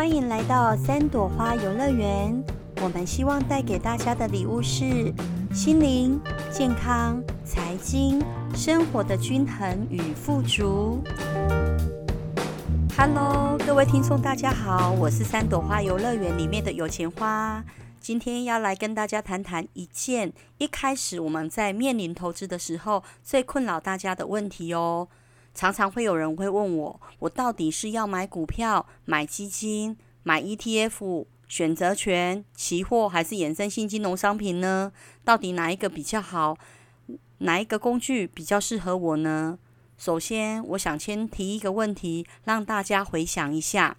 欢迎来到三朵花游乐园。我们希望带给大家的礼物是心灵健康、财经、生活的均衡与富足。Hello，各位听众，大家好，我是三朵花游乐园里面的有钱花。今天要来跟大家谈谈一件一开始我们在面临投资的时候最困扰大家的问题哦。常常会有人会问我，我到底是要买股票、买基金、买 ETF、选择权、期货，还是衍生性金融商品呢？到底哪一个比较好？哪一个工具比较适合我呢？首先，我想先提一个问题，让大家回想一下。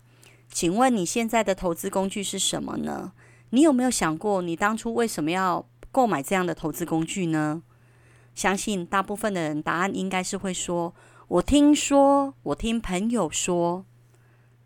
请问你现在的投资工具是什么呢？你有没有想过，你当初为什么要购买这样的投资工具呢？相信大部分的人答案应该是会说。我听说，我听朋友说，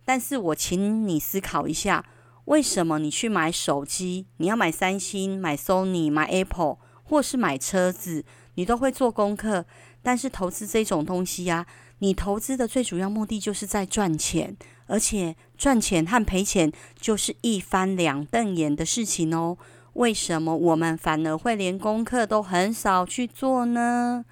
但是我请你思考一下，为什么你去买手机，你要买三星、买 Sony、买 Apple，或是买车子，你都会做功课。但是投资这种东西呀，你投资的最主要目的就是在赚钱，而且赚钱和赔钱就是一翻两瞪眼的事情哦。为什么我们反而会连功课都很少去做呢？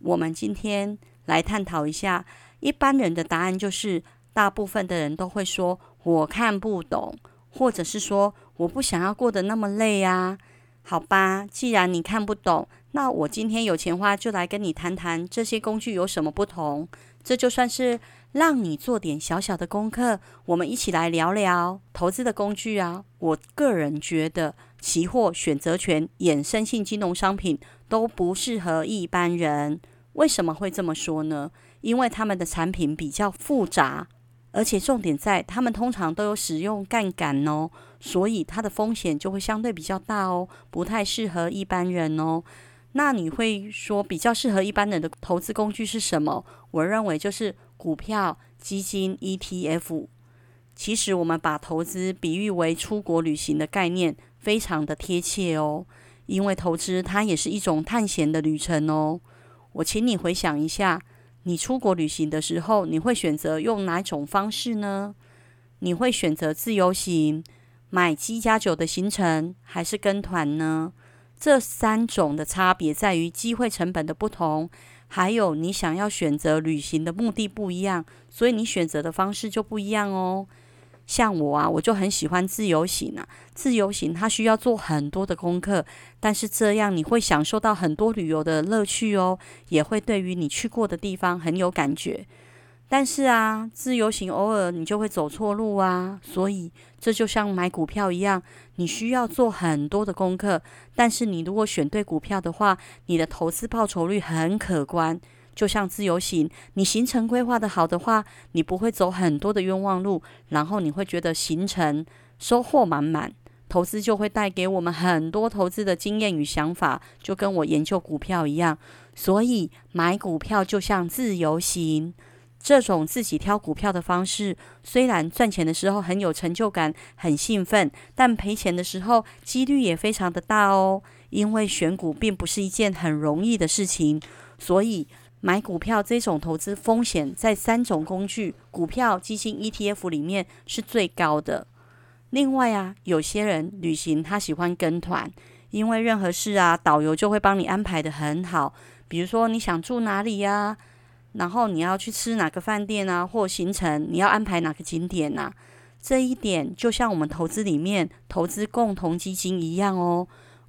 我们今天。来探讨一下，一般人的答案就是，大部分的人都会说我看不懂，或者是说我不想要过得那么累啊。好吧，既然你看不懂，那我今天有钱花就来跟你谈谈这些工具有什么不同。这就算是让你做点小小的功课，我们一起来聊聊投资的工具啊。我个人觉得，期货、选择权、衍生性金融商品都不适合一般人。为什么会这么说呢？因为他们的产品比较复杂，而且重点在他们通常都有使用杠杆哦，所以它的风险就会相对比较大哦，不太适合一般人哦。那你会说比较适合一般人的投资工具是什么？我认为就是股票、基金、ETF。其实我们把投资比喻为出国旅行的概念，非常的贴切哦，因为投资它也是一种探险的旅程哦。我请你回想一下，你出国旅行的时候，你会选择用哪种方式呢？你会选择自由行、买七加酒的行程，还是跟团呢？这三种的差别在于机会成本的不同，还有你想要选择旅行的目的不一样，所以你选择的方式就不一样哦。像我啊，我就很喜欢自由行啊。自由行它需要做很多的功课，但是这样你会享受到很多旅游的乐趣哦，也会对于你去过的地方很有感觉。但是啊，自由行偶尔你就会走错路啊，所以这就像买股票一样，你需要做很多的功课。但是你如果选对股票的话，你的投资报酬率很可观。就像自由行，你行程规划的好的话，你不会走很多的冤枉路，然后你会觉得行程收获满满。投资就会带给我们很多投资的经验与想法，就跟我研究股票一样。所以买股票就像自由行，这种自己挑股票的方式，虽然赚钱的时候很有成就感、很兴奋，但赔钱的时候几率也非常的大哦。因为选股并不是一件很容易的事情，所以。买股票这种投资风险，在三种工具——股票、基金、ETF 里面是最高的。另外啊，有些人旅行他喜欢跟团，因为任何事啊，导游就会帮你安排得很好。比如说你想住哪里呀，然后你要去吃哪个饭店啊，或行程你要安排哪个景点呐，这一点就像我们投资里面投资共同基金一样哦。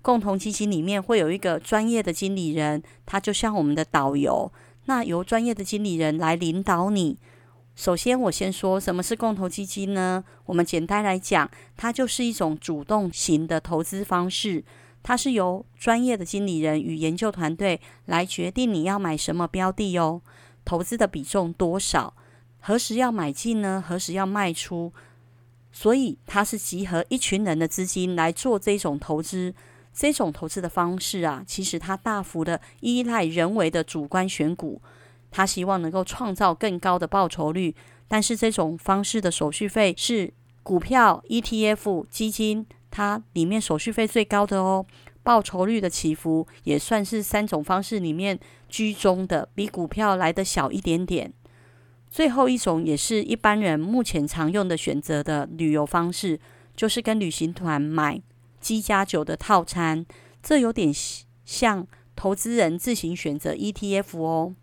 共同基金里面会有一个专业的经理人，他就像我们的导游。那由专业的经理人来领导你。首先，我先说什么是共同基金呢？我们简单来讲，它就是一种主动型的投资方式。它是由专业的经理人与研究团队来决定你要买什么标的哦，投资的比重多少，何时要买进呢？何时要卖出？所以，它是集合一群人的资金来做这种投资。这种投资的方式啊，其实它大幅的依赖人为的主观选股，他希望能够创造更高的报酬率。但是这种方式的手续费是股票、ETF、基金，它里面手续费最高的哦。报酬率的起伏也算是三种方式里面居中的，比股票来的小一点点。最后一种也是一般人目前常用的选择的旅游方式，就是跟旅行团买七加九的套餐。这有点像投资人自行选择 ETF 哦，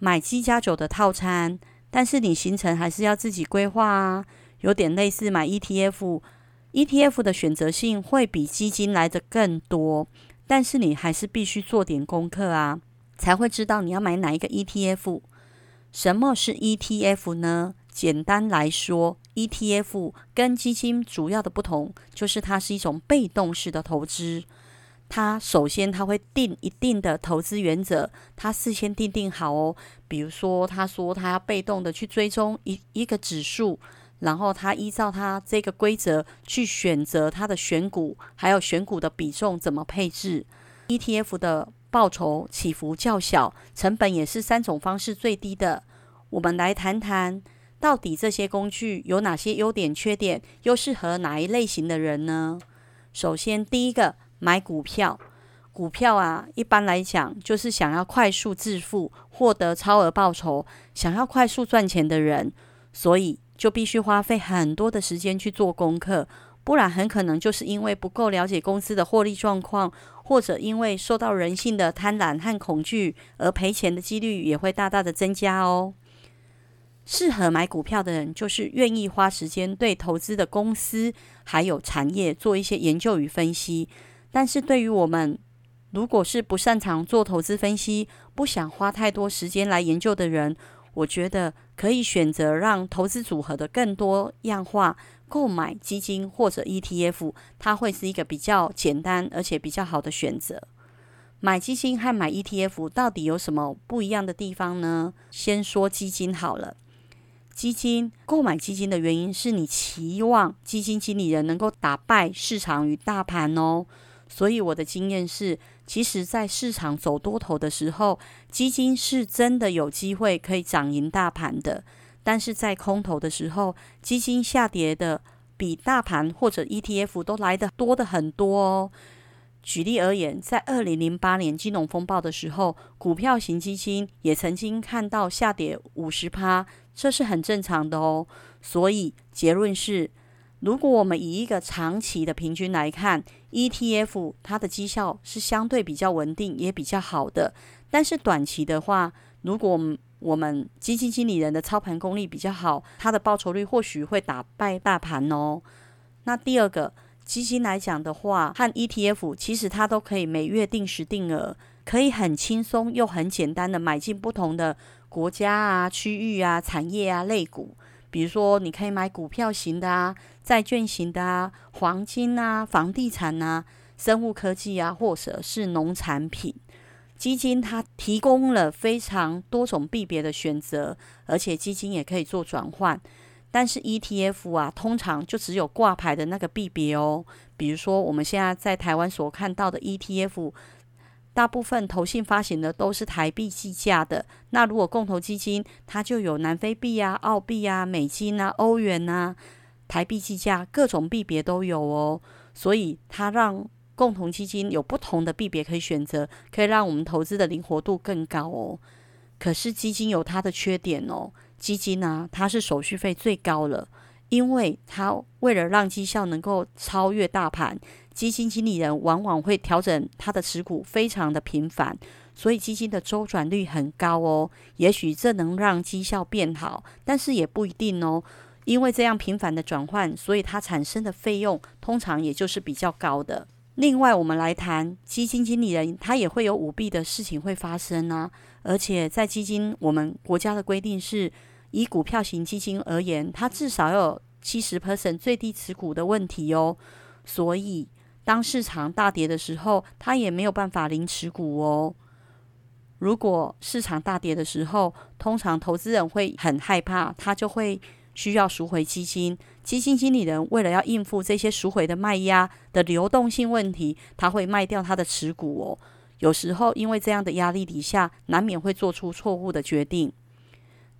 买七加九的套餐，但是你行程还是要自己规划啊，有点类似买 ETF。ETF 的选择性会比基金来的更多，但是你还是必须做点功课啊，才会知道你要买哪一个 ETF。什么是 ETF 呢？简单来说，ETF 跟基金主要的不同就是它是一种被动式的投资。它首先它会定一定的投资原则，它事先定定好哦。比如说，他说他要被动的去追踪一一个指数。然后他依照他这个规则去选择他的选股，还有选股的比重怎么配置。ETF 的报酬起伏较小，成本也是三种方式最低的。我们来谈谈，到底这些工具有哪些优点、缺点，又适合哪一类型的人呢？首先，第一个，买股票。股票啊，一般来讲就是想要快速致富、获得超额报酬、想要快速赚钱的人，所以。就必须花费很多的时间去做功课，不然很可能就是因为不够了解公司的获利状况，或者因为受到人性的贪婪和恐惧而赔钱的几率也会大大的增加哦。适合买股票的人，就是愿意花时间对投资的公司还有产业做一些研究与分析。但是对于我们，如果是不擅长做投资分析，不想花太多时间来研究的人，我觉得可以选择让投资组合的更多样化，购买基金或者 ETF，它会是一个比较简单而且比较好的选择。买基金和买 ETF 到底有什么不一样的地方呢？先说基金好了。基金，购买基金的原因是你期望基金经理人能够打败市场与大盘哦。所以我的经验是，其实，在市场走多头的时候，基金是真的有机会可以涨赢大盘的。但是在空头的时候，基金下跌的比大盘或者 ETF 都来得多的很多哦。举例而言，在二零零八年金融风暴的时候，股票型基金也曾经看到下跌五十趴，这是很正常的哦。所以结论是。如果我们以一个长期的平均来看，ETF 它的绩效是相对比较稳定，也比较好的。但是短期的话，如果我们基金经理人的操盘功力比较好，它的报酬率或许会打败大盘哦。那第二个基金来讲的话，和 ETF 其实它都可以每月定时定额，可以很轻松又很简单的买进不同的国家啊、区域啊、产业啊、类股。比如说，你可以买股票型的啊，债券型的啊，黄金啊，房地产啊，生物科技啊，或者是农产品。基金它提供了非常多种币别的选择，而且基金也可以做转换。但是 ETF 啊，通常就只有挂牌的那个币别哦。比如说，我们现在在台湾所看到的 ETF。大部分投信发行的都是台币计价的，那如果共同基金，它就有南非币啊、澳币啊、美金啊、欧元啊，台币计价，各种币别都有哦。所以它让共同基金有不同的币别可以选择，可以让我们投资的灵活度更高哦。可是基金有它的缺点哦，基金呢、它是手续费最高了，因为它为了让绩效能够超越大盘。基金经理人往往会调整他的持股，非常的频繁，所以基金的周转率很高哦。也许这能让绩效变好，但是也不一定哦。因为这样频繁的转换，所以它产生的费用通常也就是比较高的。另外，我们来谈基金经理人，他也会有舞弊的事情会发生啊。而且在基金，我们国家的规定是，以股票型基金而言，它至少要有七十 percent 最低持股的问题哦。所以。当市场大跌的时候，他也没有办法零持股哦。如果市场大跌的时候，通常投资人会很害怕，他就会需要赎回基金。基金经理人为了要应付这些赎回的卖压的流动性问题，他会卖掉他的持股哦。有时候因为这样的压力底下，难免会做出错误的决定。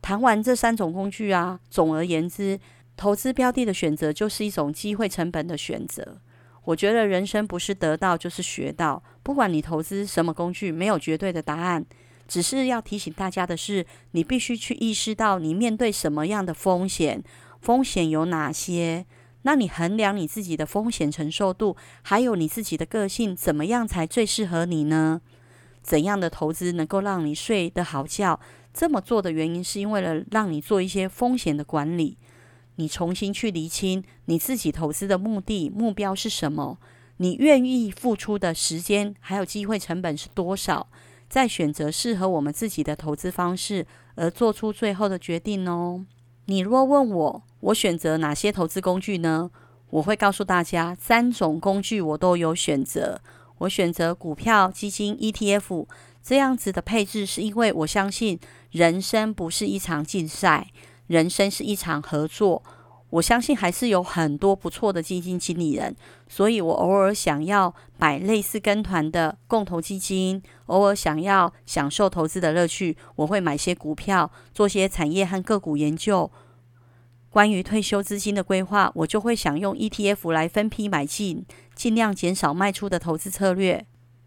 谈完这三种工具啊，总而言之，投资标的的选择就是一种机会成本的选择。我觉得人生不是得到就是学到，不管你投资什么工具，没有绝对的答案，只是要提醒大家的是，你必须去意识到你面对什么样的风险，风险有哪些？那你衡量你自己的风险承受度，还有你自己的个性，怎么样才最适合你呢？怎样的投资能够让你睡得好觉？这么做的原因是因为了让你做一些风险的管理，你重新去厘清你自己投资的目的目标是什么，你愿意付出的时间还有机会成本是多少？再选择适合我们自己的投资方式，而做出最后的决定哦。你若问我，我选择哪些投资工具呢？我会告诉大家，三种工具我都有选择。我选择股票、基金、ETF 这样子的配置，是因为我相信人生不是一场竞赛，人生是一场合作。我相信还是有很多不错的基金经理人，所以我偶尔想要买类似跟团的共同基金，偶尔想要享受投资的乐趣，我会买些股票，做些产业和个股研究。关于退休资金的规划，我就会想用 ETF 来分批买进，尽量减少卖出的投资策略。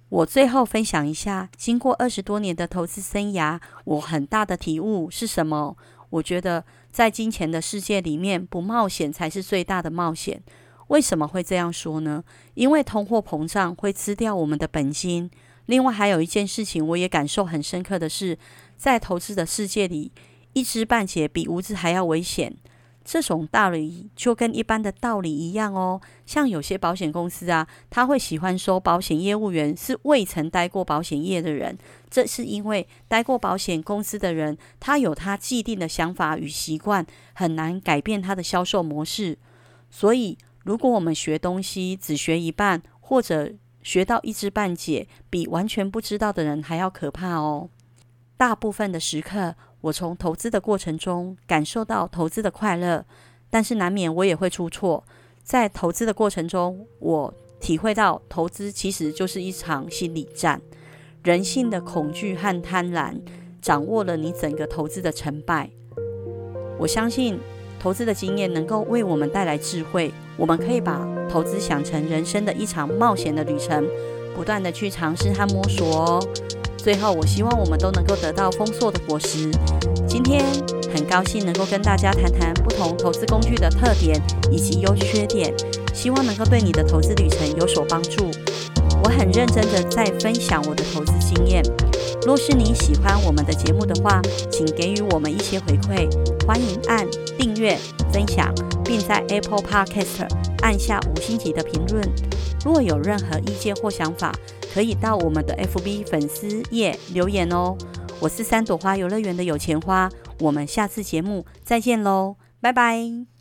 我最后分享一下，经过二十多年的投资生涯，我很大的体悟是什么？我觉得。在金钱的世界里面，不冒险才是最大的冒险。为什么会这样说呢？因为通货膨胀会吃掉我们的本金。另外，还有一件事情，我也感受很深刻的是，在投资的世界里，一知半解比无知还要危险。这种道理就跟一般的道理一样哦，像有些保险公司啊，他会喜欢收保险业务员是未曾待过保险业的人，这是因为待过保险公司的人，他有他既定的想法与习惯，很难改变他的销售模式。所以，如果我们学东西只学一半，或者学到一知半解，比完全不知道的人还要可怕哦。大部分的时刻，我从投资的过程中感受到投资的快乐，但是难免我也会出错。在投资的过程中，我体会到投资其实就是一场心理战，人性的恐惧和贪婪掌握了你整个投资的成败。我相信投资的经验能够为我们带来智慧，我们可以把投资想成人生的一场冒险的旅程，不断地去尝试和摸索哦。最后，我希望我们都能够得到丰硕的果实。今天很高兴能够跟大家谈谈不同投资工具的特点以及优缺点，希望能够对你的投资旅程有所帮助。我很认真的在分享我的投资经验。若是你喜欢我们的节目的话，请给予我们一些回馈，欢迎按订阅、分享，并在 Apple Podcast 按下五星级的评论。若有任何意见或想法，可以到我们的 FB 粉丝页留言哦。我是三朵花游乐园的有钱花，我们下次节目再见喽，拜拜。